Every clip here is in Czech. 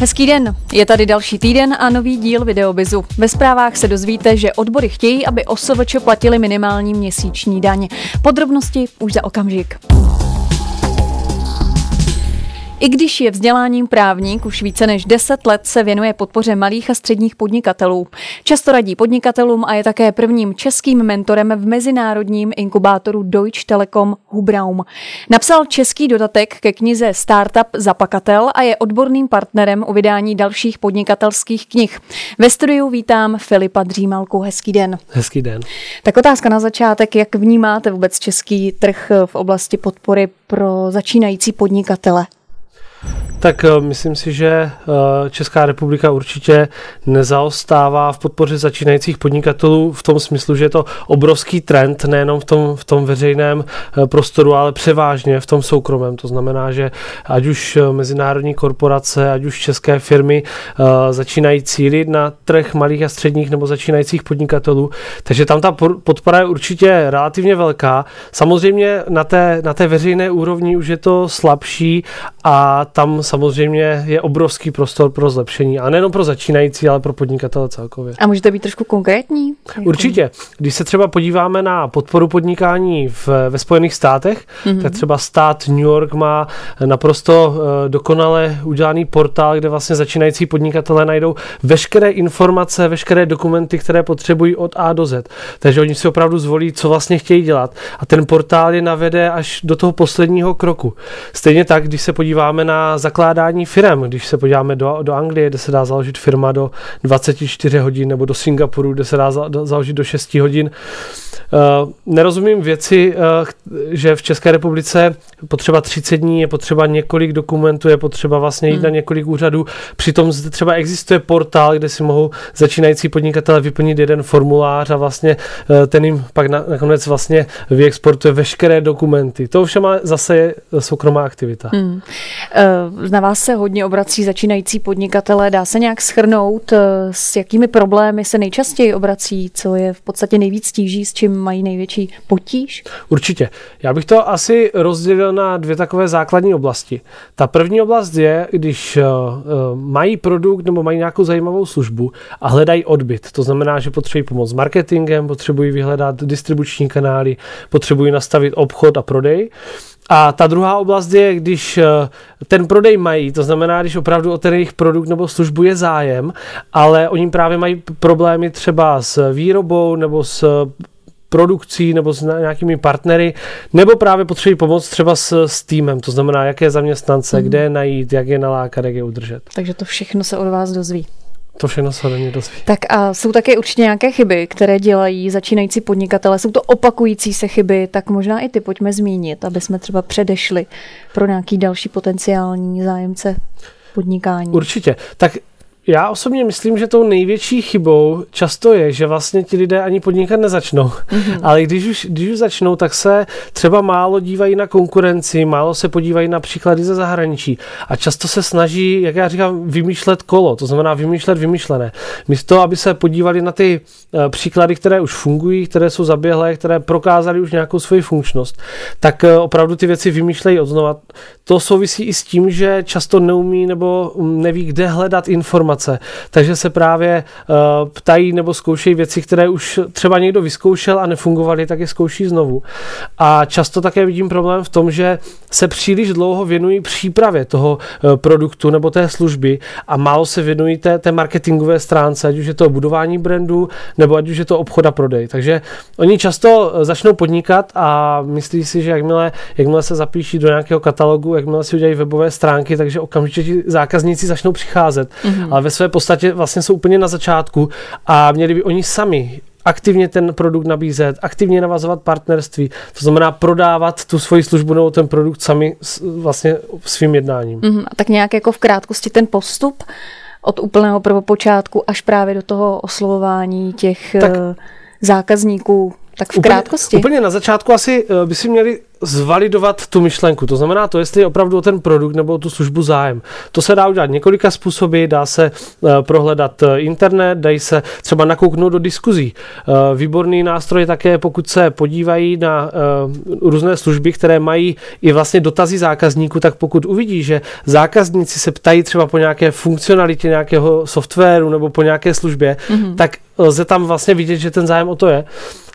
Hezký den, je tady další týden a nový díl Videobizu. Ve zprávách se dozvíte, že odbory chtějí, aby OSVČ platili minimální měsíční daň. Podrobnosti už za okamžik. I když je vzděláním právník, už více než 10 let se věnuje podpoře malých a středních podnikatelů. Často radí podnikatelům a je také prvním českým mentorem v mezinárodním inkubátoru Deutsche Telekom Hubraum. Napsal český dodatek ke knize Startup Zapakatel a je odborným partnerem u vydání dalších podnikatelských knih. Ve studiu vítám Filipa Dřímalku. Hezký den. Hezký den. Tak otázka na začátek, jak vnímáte vůbec český trh v oblasti podpory pro začínající podnikatele? Tak eh, myslím si, že eh, Česká republika určitě nezaostává v podpoře začínajících podnikatelů v tom smyslu, že je to obrovský trend nejenom v tom, v tom veřejném eh, prostoru, ale převážně v tom soukromém. To znamená, že ať už mezinárodní korporace, ať už české firmy začínají cílit na trh malých a středních nebo začínajících podnikatelů. Takže tam ta podpora je určitě relativně velká. Samozřejmě na té, na té veřejné úrovni už je to slabší a tam samozřejmě je obrovský prostor pro zlepšení. A nejenom pro začínající, ale pro podnikatele celkově. A můžete být trošku konkrétní? Určitě. Když se třeba podíváme na podporu podnikání v, ve Spojených státech, mm-hmm. tak třeba stát New York má naprosto uh, dokonale udělaný portál, kde vlastně začínající podnikatelé najdou veškeré informace, veškeré dokumenty, které potřebují od A do Z. Takže oni si opravdu zvolí, co vlastně chtějí dělat. A ten portál je navede až do toho posledního kroku. Stejně tak, když se podíváme na zakládání firm. Když se podíváme do, do Anglie, kde se dá založit firma do 24 hodin, nebo do Singapuru, kde se dá za, do, založit do 6 hodin. Uh, nerozumím věci, uh, že v České republice potřeba 30 dní, je potřeba několik dokumentů, je potřeba vlastně jít hmm. na několik úřadů. Přitom zde třeba existuje portál, kde si mohou začínající podnikatele vyplnit jeden formulář a vlastně uh, ten jim pak na, nakonec vlastně vyexportuje veškeré dokumenty. To všem zase je soukromá aktivita. Hmm. Na vás se hodně obrací začínající podnikatelé. Dá se nějak schrnout, s jakými problémy se nejčastěji obrací, co je v podstatě nejvíc tíží, s čím mají největší potíž? Určitě. Já bych to asi rozdělil na dvě takové základní oblasti. Ta první oblast je, když uh, mají produkt nebo mají nějakou zajímavou službu a hledají odbyt. To znamená, že potřebují pomoct s marketingem, potřebují vyhledat distribuční kanály, potřebují nastavit obchod a prodej. A ta druhá oblast je, když eh, ten prodej mají, to znamená, když opravdu o ten jejich produkt nebo službu je zájem, ale oni právě mají problémy třeba s výrobou nebo s produkcí nebo s nějakými partnery, nebo právě potřebují pomoc třeba s, s týmem, to znamená, jaké zaměstnance, mm. kde je najít, jak je nalákat, jak je udržet. Takže to všechno se od vás dozví. To všechno se ode dozví. Tak a jsou také určitě nějaké chyby, které dělají začínající podnikatele. Jsou to opakující se chyby, tak možná i ty pojďme zmínit, aby jsme třeba předešli pro nějaký další potenciální zájemce podnikání. Určitě. Tak já osobně myslím, že tou největší chybou často je, že vlastně ti lidé ani podnikat nezačnou. Mm-hmm. Ale když už, když už začnou, tak se třeba málo dívají na konkurenci, málo se podívají na příklady ze zahraničí a často se snaží, jak já říkám, vymýšlet kolo, to znamená vymýšlet vymyšlené. Místo, aby se podívali na ty uh, příklady, které už fungují, které jsou zaběhlé, které prokázaly už nějakou svoji funkčnost, tak uh, opravdu ty věci vymýšlejí odznova. To souvisí i s tím, že často neumí nebo neví, kde hledat informace informace. Takže se právě uh, ptají nebo zkoušejí věci, které už třeba někdo vyzkoušel a nefungovaly, tak je zkouší znovu. A často také vidím problém v tom, že se příliš dlouho věnují přípravě toho uh, produktu nebo té služby a málo se věnují té, té marketingové stránce, ať už je to budování brandu nebo ať už je to obchod a prodej. Takže oni často eh, začnou podnikat a myslí si, že jakmile, jakmile se zapíší do nějakého katalogu, jakmile si udělají webové stránky, takže okamžitě ti zákazníci začnou přicházet. Mm-hmm. Ale ve své podstatě vlastně jsou úplně na začátku a měli by oni sami aktivně ten produkt nabízet, aktivně navazovat partnerství, to znamená prodávat tu svoji službu nebo ten produkt sami vlastně svým jednáním. Mm, a tak nějak jako v krátkosti ten postup od úplného prvopočátku až právě do toho oslovování těch tak, eh, zákazníků, Tak v krátkosti. Úplně, úplně na začátku asi by si měli zvalidovat tu myšlenku. To znamená to, jestli je opravdu o ten produkt nebo o tu službu zájem. To se dá udělat několika způsoby, dá se uh, prohledat uh, internet, dají se třeba nakouknout do diskuzí. Uh, výborný nástroj také, pokud se podívají na různé služby, které mají i vlastně dotazy zákazníků, tak pokud uvidí, že zákazníci se ptají třeba po nějaké funkcionalitě nějakého softwaru nebo po nějaké službě, mm-hmm. tak lze tam vlastně vidět, že ten zájem o to je.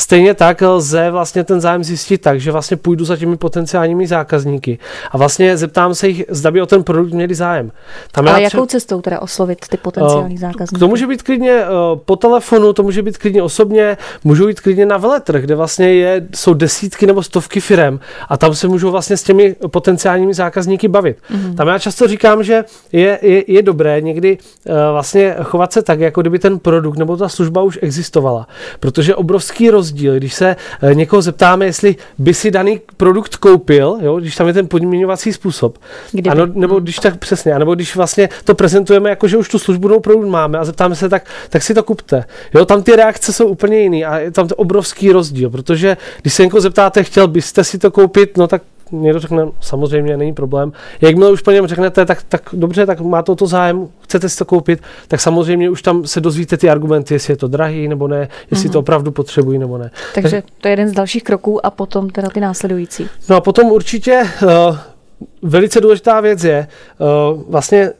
Stejně tak lze vlastně ten zájem zjistit tak, že vlastně půjdu za těmi potenciálními zákazníky a vlastně zeptám se jich, zda by o ten produkt měli zájem. Tam Ale jakou tře- cestou teda oslovit ty potenciální uh, zákazníky? To může být klidně uh, po telefonu, to může být klidně osobně, můžou jít klidně na veletrh, kde vlastně je, jsou desítky nebo stovky firem a tam se můžou vlastně s těmi potenciálními zákazníky bavit. Mm-hmm. Tam já často říkám, že je, je, je dobré někdy uh, vlastně chovat se tak, jako kdyby ten produkt nebo ta služba už existovala. Protože obrovský rozdíl, když se uh, někoho zeptáme, jestli by si daný produkt koupil, jo, když tam je ten podměňovací způsob. Kdyby. Ano, nebo hmm. když tak přesně, nebo když vlastně to prezentujeme jako, že už tu službu nebo produkt máme a zeptáme se, tak, tak si to kupte. Jo, tam ty reakce jsou úplně jiný a je tam to obrovský rozdíl, protože když se někoho zeptáte, chtěl byste si to koupit, no tak někdo řekne, samozřejmě není problém. Jakmile už po něm řeknete, tak, tak dobře, tak má to, to zájem, chcete si to koupit, tak samozřejmě už tam se dozvíte ty argumenty, jestli je to drahý nebo ne, jestli mm-hmm. to opravdu potřebují nebo ne. Takže to je jeden z dalších kroků a potom teda ty následující. No a potom určitě uh, velice důležitá věc je uh, vlastně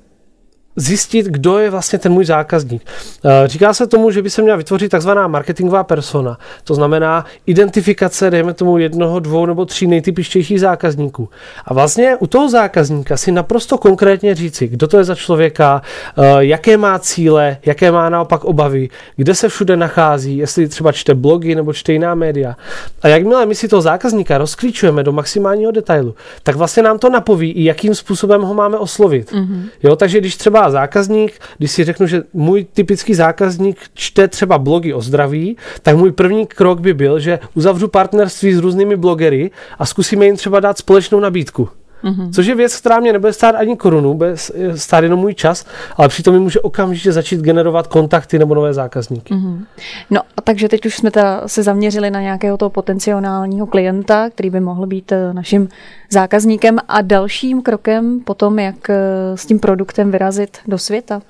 zjistit, kdo je vlastně ten můj zákazník. Eh, říká se tomu, že by se měla vytvořit takzvaná marketingová persona. To znamená identifikace, dejme tomu jednoho, dvou nebo tří nejtypičtějších zákazníků. A vlastně u toho zákazníka si naprosto konkrétně říci, kdo to je za člověka, eh, jaké má cíle, jaké má naopak obavy, kde se všude nachází, jestli třeba čte blogy nebo čte jiná média. A jakmile my si toho zákazníka rozklíčujeme do maximálního detailu, tak vlastně nám to napoví, i jakým způsobem ho máme oslovit. Mm-hmm. Jo, takže když třeba zákazník, když si řeknu, že můj typický zákazník čte třeba blogy o zdraví, tak můj první krok by byl, že uzavřu partnerství s různými blogery a zkusíme jim třeba dát společnou nabídku. Mm-hmm. Což je věc, která mě nebude stát ani korunu, bude stát jenom můj čas, ale přitom mi může okamžitě začít generovat kontakty nebo nové zákazníky. Mm-hmm. No a takže teď už jsme ta, se zaměřili na nějakého toho potenciálního klienta, který by mohl být eh, naším zákazníkem a dalším krokem potom, jak eh, s tím produktem vyrazit do světa?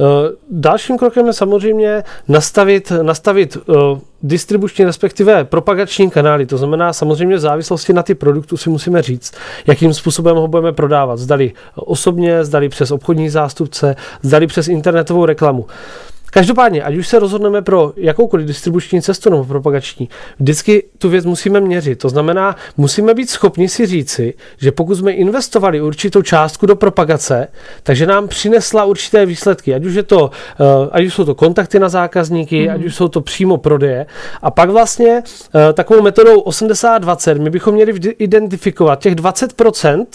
Eh, dalším krokem je samozřejmě nastavit, nastavit distribuční, respektive propagační kanály. To znamená samozřejmě v závislosti na ty produktu si musíme říct, jakým způsobem ho budeme prodávat. Zdali osobně, zdali přes obchodní zástupce, zdali přes internetovou reklamu. Každopádně, ať už se rozhodneme pro jakoukoliv distribuční cestu nebo propagační, vždycky tu věc musíme měřit. To znamená, musíme být schopni si říci, že pokud jsme investovali určitou částku do propagace, takže nám přinesla určité výsledky. Ať už, je to, eh, ať už jsou to kontakty na zákazníky, mm. ať už jsou to přímo prodeje. A pak vlastně eh, takovou metodou 80-20 my bychom měli identifikovat těch 20%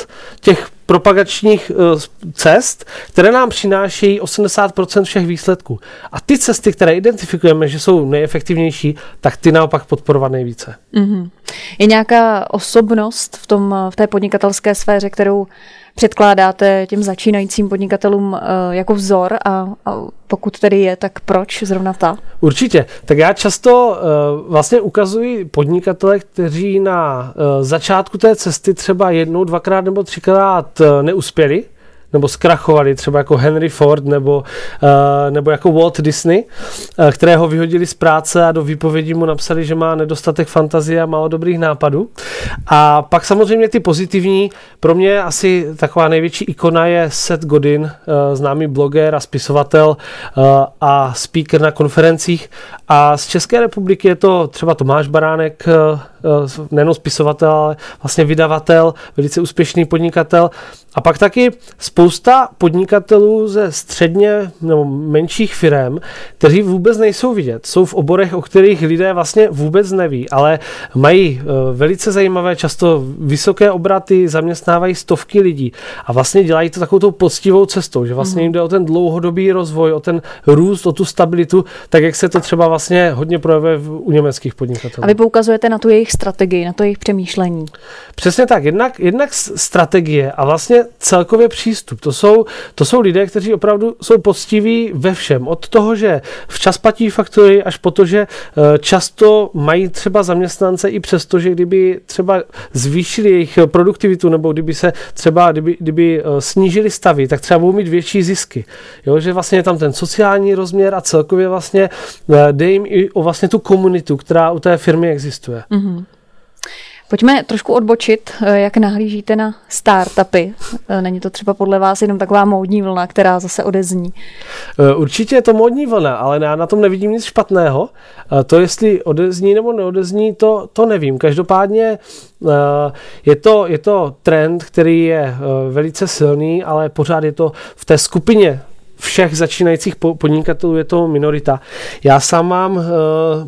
těch propagačních uh, cest, které nám přinášejí 80% všech výsledků. A ty cesty, které identifikujeme, že jsou nejefektivnější, tak ty naopak podporovat nejvíce. Mm-hmm. Je nějaká osobnost v, tom, v té podnikatelské sféře, kterou předkládáte těm začínajícím podnikatelům eh, jako vzor a, a pokud tedy je, tak proč zrovna ta? Určitě. Tak já často uh, vlastně ukazuji podnikatele, kteří na uh, začátku té cesty třeba jednou, dvakrát nebo třikrát neuspěli, nebo zkrachovali, třeba jako Henry Ford nebo, uh, nebo jako Walt Disney, uh, kterého vyhodili z práce a do výpovědi mu napsali, že má nedostatek fantazie a málo dobrých nápadů. A pak samozřejmě ty pozitivní, pro mě asi taková největší ikona je Seth Godin, uh, známý bloger a spisovatel uh, a speaker na konferencích. A z České republiky je to třeba Tomáš Baránek, uh, nejenom spisovatel, ale vlastně vydavatel, velice úspěšný podnikatel. A pak taky spousta podnikatelů ze středně nebo menších firm, kteří vůbec nejsou vidět. Jsou v oborech, o kterých lidé vlastně vůbec neví, ale mají eh, velice zajímavé, často vysoké obraty, zaměstnávají stovky lidí a vlastně dělají to takovou poctivou cestou, že vlastně mhm. jim jde o ten dlouhodobý rozvoj, o ten růst, o tu stabilitu, tak jak se to třeba vlastně hodně projevuje u německých podnikatelů. A vy poukazujete na tu jejich strategii, na to jejich přemýšlení. Přesně tak, jednak, jednak strategie a vlastně celkově přístup přístup. To jsou, to jsou lidé, kteří opravdu jsou poctiví ve všem. Od toho, že včas platí faktory, až po to, že eh, často mají třeba zaměstnance i přesto, že kdyby třeba zvýšili jejich produktivitu nebo kdyby se třeba kdyby, kdyby eh, snížili stavy, tak třeba budou mít větší zisky. Jo, že vlastně je tam ten sociální rozměr a celkově vlastně jde jim i o vlastně tu komunitu, která u té firmy existuje. Mm-hmm. Pojďme trošku odbočit, eh, jak nahlížíte na startupy. Eh, není to třeba podle vás jenom taková módní vlna, která zase odezní? Eh, určitě je to módní vlna, ale já na tom nevidím nic špatného. To, jestli odezní nebo neodezní, to, to nevím. Každopádně je to, je to trend, který je velice silný, ale pořád je to v té skupině všech začínajících podnikatelů je to minorita. Já sám mám uh,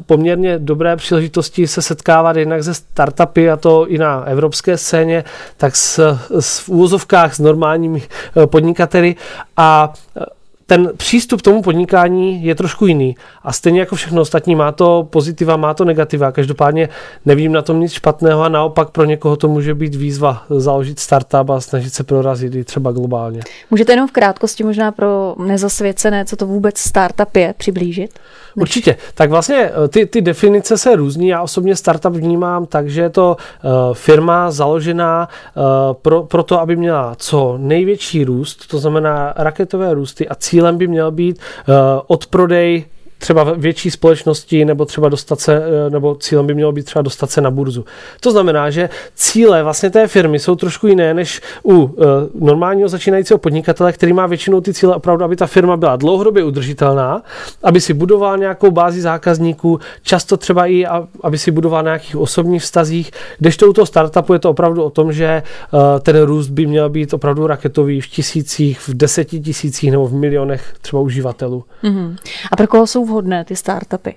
poměrně dobré příležitosti se setkávat jednak ze startupy, a to i na evropské scéně, tak s, s v úvozovkách s normálními uh, podnikateli a uh, ten přístup k tomu podnikání je trošku jiný. A stejně jako všechno ostatní, má to pozitiva, má to negativa. Každopádně nevím na tom nic špatného a naopak pro někoho to může být výzva založit startup a snažit se prorazit i třeba globálně. Můžete jenom v krátkosti možná pro nezasvěcené, co to vůbec startup je, přiblížit? Než... Určitě. Tak vlastně eh, ty, ty definice se různí. Já osobně startup vnímám tak, že je to uh, firma založená uh, pro, pro to, aby měla co největší růst, to znamená raketové růsty a cíl cílem by měl být uh, odprodej třeba větší společnosti nebo třeba dostat se, eh, nebo cílem by mělo být třeba dostat se na burzu. To znamená, že cíle vlastně té firmy jsou trošku jiné než u uh, normálního začínajícího podnikatele, který má většinou ty cíle opravdu, aby ta firma byla dlouhodobě udržitelná, aby si budovala nějakou bázi zákazníků, často třeba i, aby si budovala na nějakých osobních vztazích, kdežto u toho startupu je to opravdu o tom, že uh, ten růst by měl být opravdu raketový v tisících, v deseti tisících nebo v milionech třeba uživatelů. Mm-hmm. A pro koho jsou vhodné ty startupy?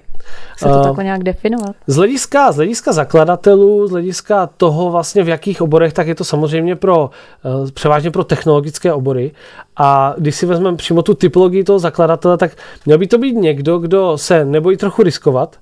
Se to uh, takhle nějak definovat? Z hlediska, z hlediska zakladatelů, z hlediska toho vlastně v jakých oborech, tak je to samozřejmě pro, uh, převážně pro technologické obory. A když si vezmeme přímo tu typologii toho zakladatele, tak měl by to být někdo, kdo se nebojí trochu riskovat,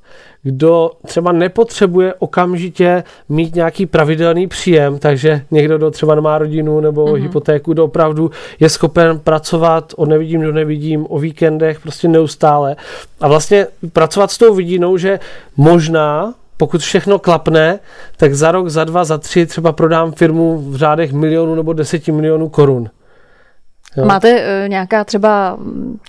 kdo třeba nepotřebuje okamžitě mít nějaký pravidelný příjem, takže někdo, kdo třeba nemá rodinu nebo mm-hmm. hypotéku, kdo opravdu je schopen pracovat o nevidím do nevidím, o víkendech, prostě neustále. A vlastně pracovat s tou vidinou, že možná pokud všechno klapne, tak za rok, za dva, za tři třeba prodám firmu v řádech milionu nebo deseti milionů korun. Jo. Máte uh, nějaká třeba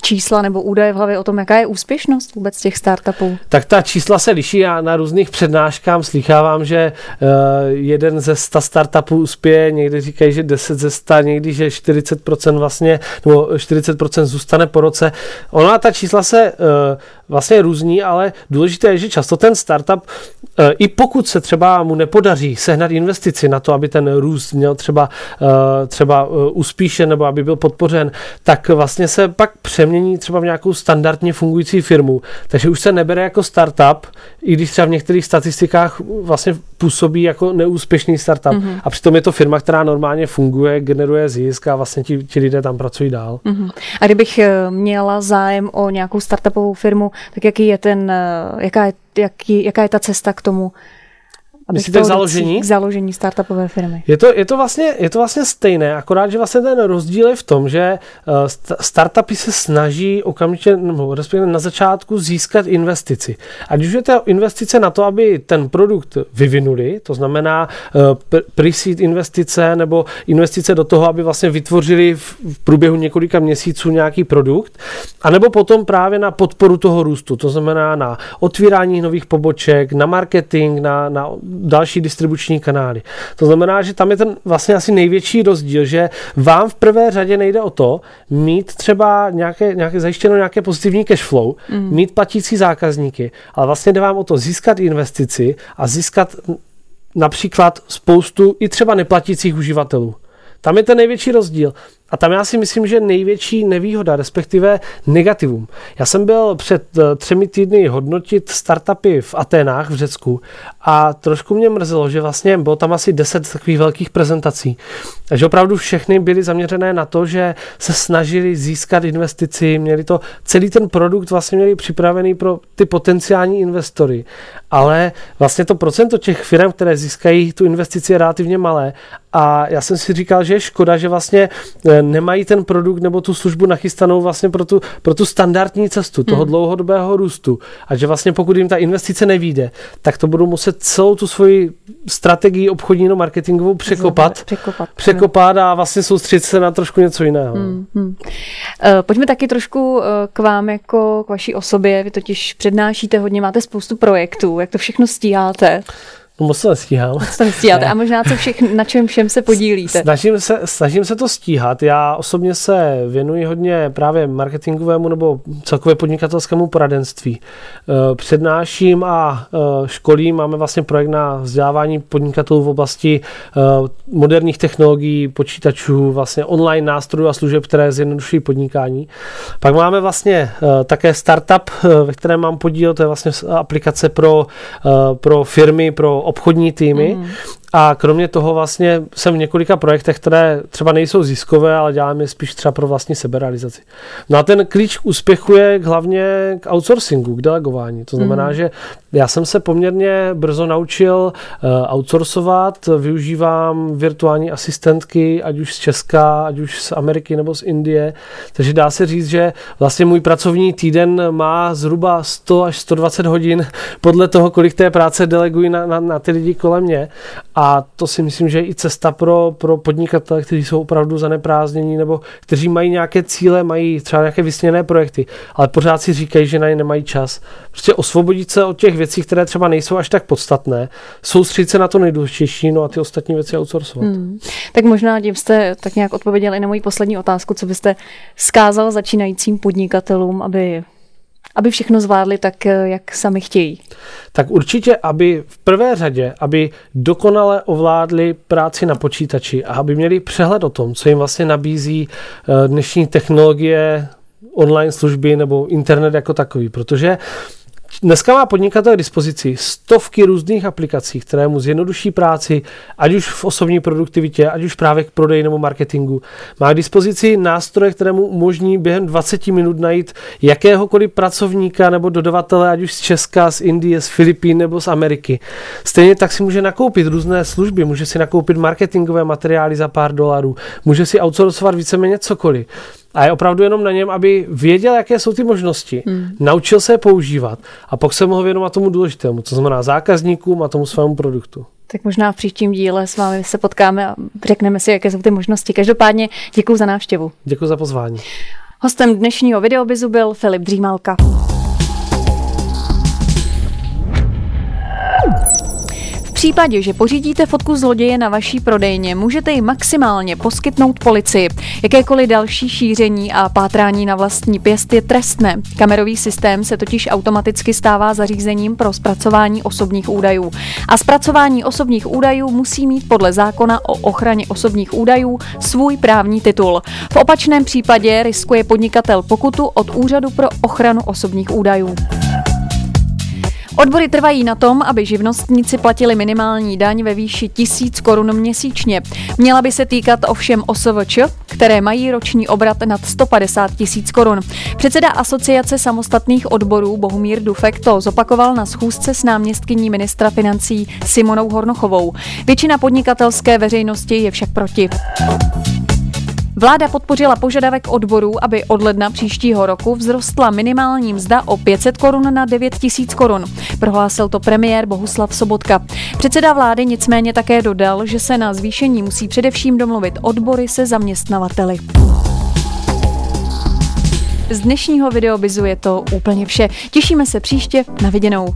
čísla nebo údaje v hlavě o tom, jaká je úspěšnost vůbec těch startupů? Tak ta čísla se liší. Já na různých přednáškách slychávám, že uh, jeden ze 100 startupů uspěje, někdy říkají, že 10 ze 100, někdy, že 40% vlastně, nebo 40% zůstane po roce. Ona ta čísla se uh, vlastně různí, ale důležité je, že často ten startup, uh, i pokud se třeba mu nepodaří sehnat investici na to, aby ten růst měl třeba, uh, třeba uh, uspíšen nebo aby byl pod podpořen, tak vlastně se pak přemění třeba v nějakou standardně fungující firmu. Takže už se nebere jako startup, i když třeba v některých statistikách vlastně působí jako neúspěšný startup. Mm-hmm. A přitom je to firma, která normálně funguje, generuje zisk a vlastně ti, ti lidé tam pracují dál. Mm-hmm. A kdybych eh, měla zájem o nějakou startupovou firmu, tak jaký je ten, eh, jaká je, jaký, jaká je ta cesta k tomu, Myslíte k založení? K založení startupové firmy. Je to, je, to vlastně, je to vlastně stejné, akorát, že vlastně ten rozdíl je v tom, že uh, startupy se snaží okamžitě, nebo respektive na začátku získat investici. Ať už je to investice na to, aby ten produkt vyvinuli, to znamená uh, pre-seed investice nebo investice do toho, aby vlastně vytvořili v, v průběhu několika měsíců nějaký produkt, anebo potom právě na podporu toho růstu, to znamená na otvírání nových poboček, na marketing, na, na další distribuční kanály. To znamená, že tam je ten vlastně asi největší rozdíl, že vám v prvé řadě nejde o to mít třeba nějaké, nějaké zajištěno nějaké pozitivní cash flow, mm. mít platící zákazníky, ale vlastně jde vám o to získat investici a získat například spoustu i třeba neplatících uživatelů. Tam je ten největší rozdíl. A tam já si myslím, že největší nevýhoda, respektive negativum. Já jsem byl před eh, třemi týdny hodnotit startupy v Aténách v Řecku a trošku mě mrzelo, že vlastně bylo tam asi 10 takových velkých prezentací. Takže opravdu všechny byly zaměřené na to, že se snažili získat investici, měli to, celý ten produkt vlastně měli připravený pro ty potenciální investory. Ale vlastně to procento těch firm, které získají tu investici je relativně malé a já jsem si říkal, že je škoda, že vlastně eh, nemají ten produkt nebo tu službu nachystanou vlastně pro tu, pro tu standardní cestu toho hmm. dlouhodobého růstu. A že vlastně pokud jim ta investice nevíde, tak to budou muset celou tu svoji strategii obchodní nebo marketingovou překopat, překopat, překopat a vlastně soustředit se na trošku něco jiného. Hmm, hmm. Pojďme taky trošku k vám jako k vaší osobě. Vy totiž přednášíte hodně, máte spoustu projektů. Jak to všechno stíháte? No moc to nestíhám. Moc to nestíháte. A možná co všech, na čem všem se podílíte? Snažím se, snažím se to stíhat. Já osobně se věnuji hodně právě marketingovému nebo celkově podnikatelskému poradenství. Eh, přednáším a eh, školím. Máme vlastně projekt na vzdělávání podnikatelů v oblasti eh, moderních technologií, počítačů, vlastně online nástrojů a služeb, které zjednodušují podnikání. Pak máme vlastně také startup, ve kterém mám podíl, to je vlastně aplikace pro, pro firmy, pro obchodní týmy. Mm. A kromě toho vlastně jsem v několika projektech, které třeba nejsou ziskové, ale děláme je spíš třeba pro vlastní seberealizaci. No a ten klíč k úspěchu je hlavně k outsourcingu, k delegování. To znamená, mm. že já jsem se poměrně brzo naučil uh, outsourcovat, využívám virtuální asistentky, ať už z Česka, ať už z Ameriky nebo z Indie. Takže dá se říct, že vlastně můj pracovní týden má zhruba 100 až 120 hodin podle toho, kolik té práce deleguji na, na, na ty lidi kolem mě. A to si myslím, že je i cesta pro, pro podnikatele, kteří jsou opravdu zaneprázdnění nebo kteří mají nějaké cíle, mají třeba nějaké vysněné projekty, ale pořád si říkají, že na ně nemají čas. Prostě osvobodit se od těch věcí, které třeba nejsou až tak podstatné, soustředit se na to nejdůležitější, no a ty ostatní věci outsourcovat. Hmm. Tak možná tím jste tak nějak odpověděli na moji poslední otázku, co byste skázal začínajícím podnikatelům, aby aby všechno zvládli tak, eh, jak sami chtějí? Tak určitě, aby v prvé řadě, aby dokonale ovládli práci na počítači a aby měli přehled o tom, co jim vlastně nabízí eh, dnešní technologie, online služby nebo internet jako takový, protože Dneska má podnikatel k dispozici stovky různých aplikací, které mu zjednoduší práci, ať už v osobní produktivitě, ať už právě k prodeji nebo marketingu. Má k dispozici nástroje, které mu umožní během 20 minut najít jakéhokoliv pracovníka nebo dodavatele, ať už z Česka, z Indie, z Filipín nebo z Ameriky. Stejně tak si může nakoupit různé služby, může si nakoupit marketingové materiály za pár dolarů, může si outsourcovat víceméně cokoliv. A je opravdu jenom na něm, aby věděl, jaké jsou ty možnosti, hmm. naučil se je používat a pak se mohl věnovat tomu důležitému, co znamená zákazníkům a tomu svému produktu. Tak možná v příštím díle s vámi se potkáme a řekneme si, jaké jsou ty možnosti. Každopádně děkuji za návštěvu. Děkuji za pozvání. Hostem dnešního videobizu byl Filip Dřímalka. Případě, že pořídíte fotku zloděje na vaší prodejně, můžete ji maximálně poskytnout policii. Jakékoliv další šíření a pátrání na vlastní pěst je trestné. Kamerový systém se totiž automaticky stává zařízením pro zpracování osobních údajů. A zpracování osobních údajů musí mít podle zákona o ochraně osobních údajů svůj právní titul. V opačném případě riskuje podnikatel pokutu od Úřadu pro ochranu osobních údajů. Odbory trvají na tom, aby živnostníci platili minimální daň ve výši tisíc korun měsíčně. Měla by se týkat ovšem OSVČ, které mají roční obrat nad 150 tisíc korun. Předseda Asociace samostatných odborů Bohumír Dufek to zopakoval na schůzce s náměstkyní ministra financí Simonou Hornochovou. Většina podnikatelské veřejnosti je však proti. Vláda podpořila požadavek odborů, aby od ledna příštího roku vzrostla minimální mzda o 500 korun na 9 tisíc korun. Prohlásil to premiér Bohuslav Sobotka. Předseda vlády nicméně také dodal, že se na zvýšení musí především domluvit odbory se zaměstnavateli. Z dnešního videobizu je to úplně vše. Těšíme se příště na viděnou.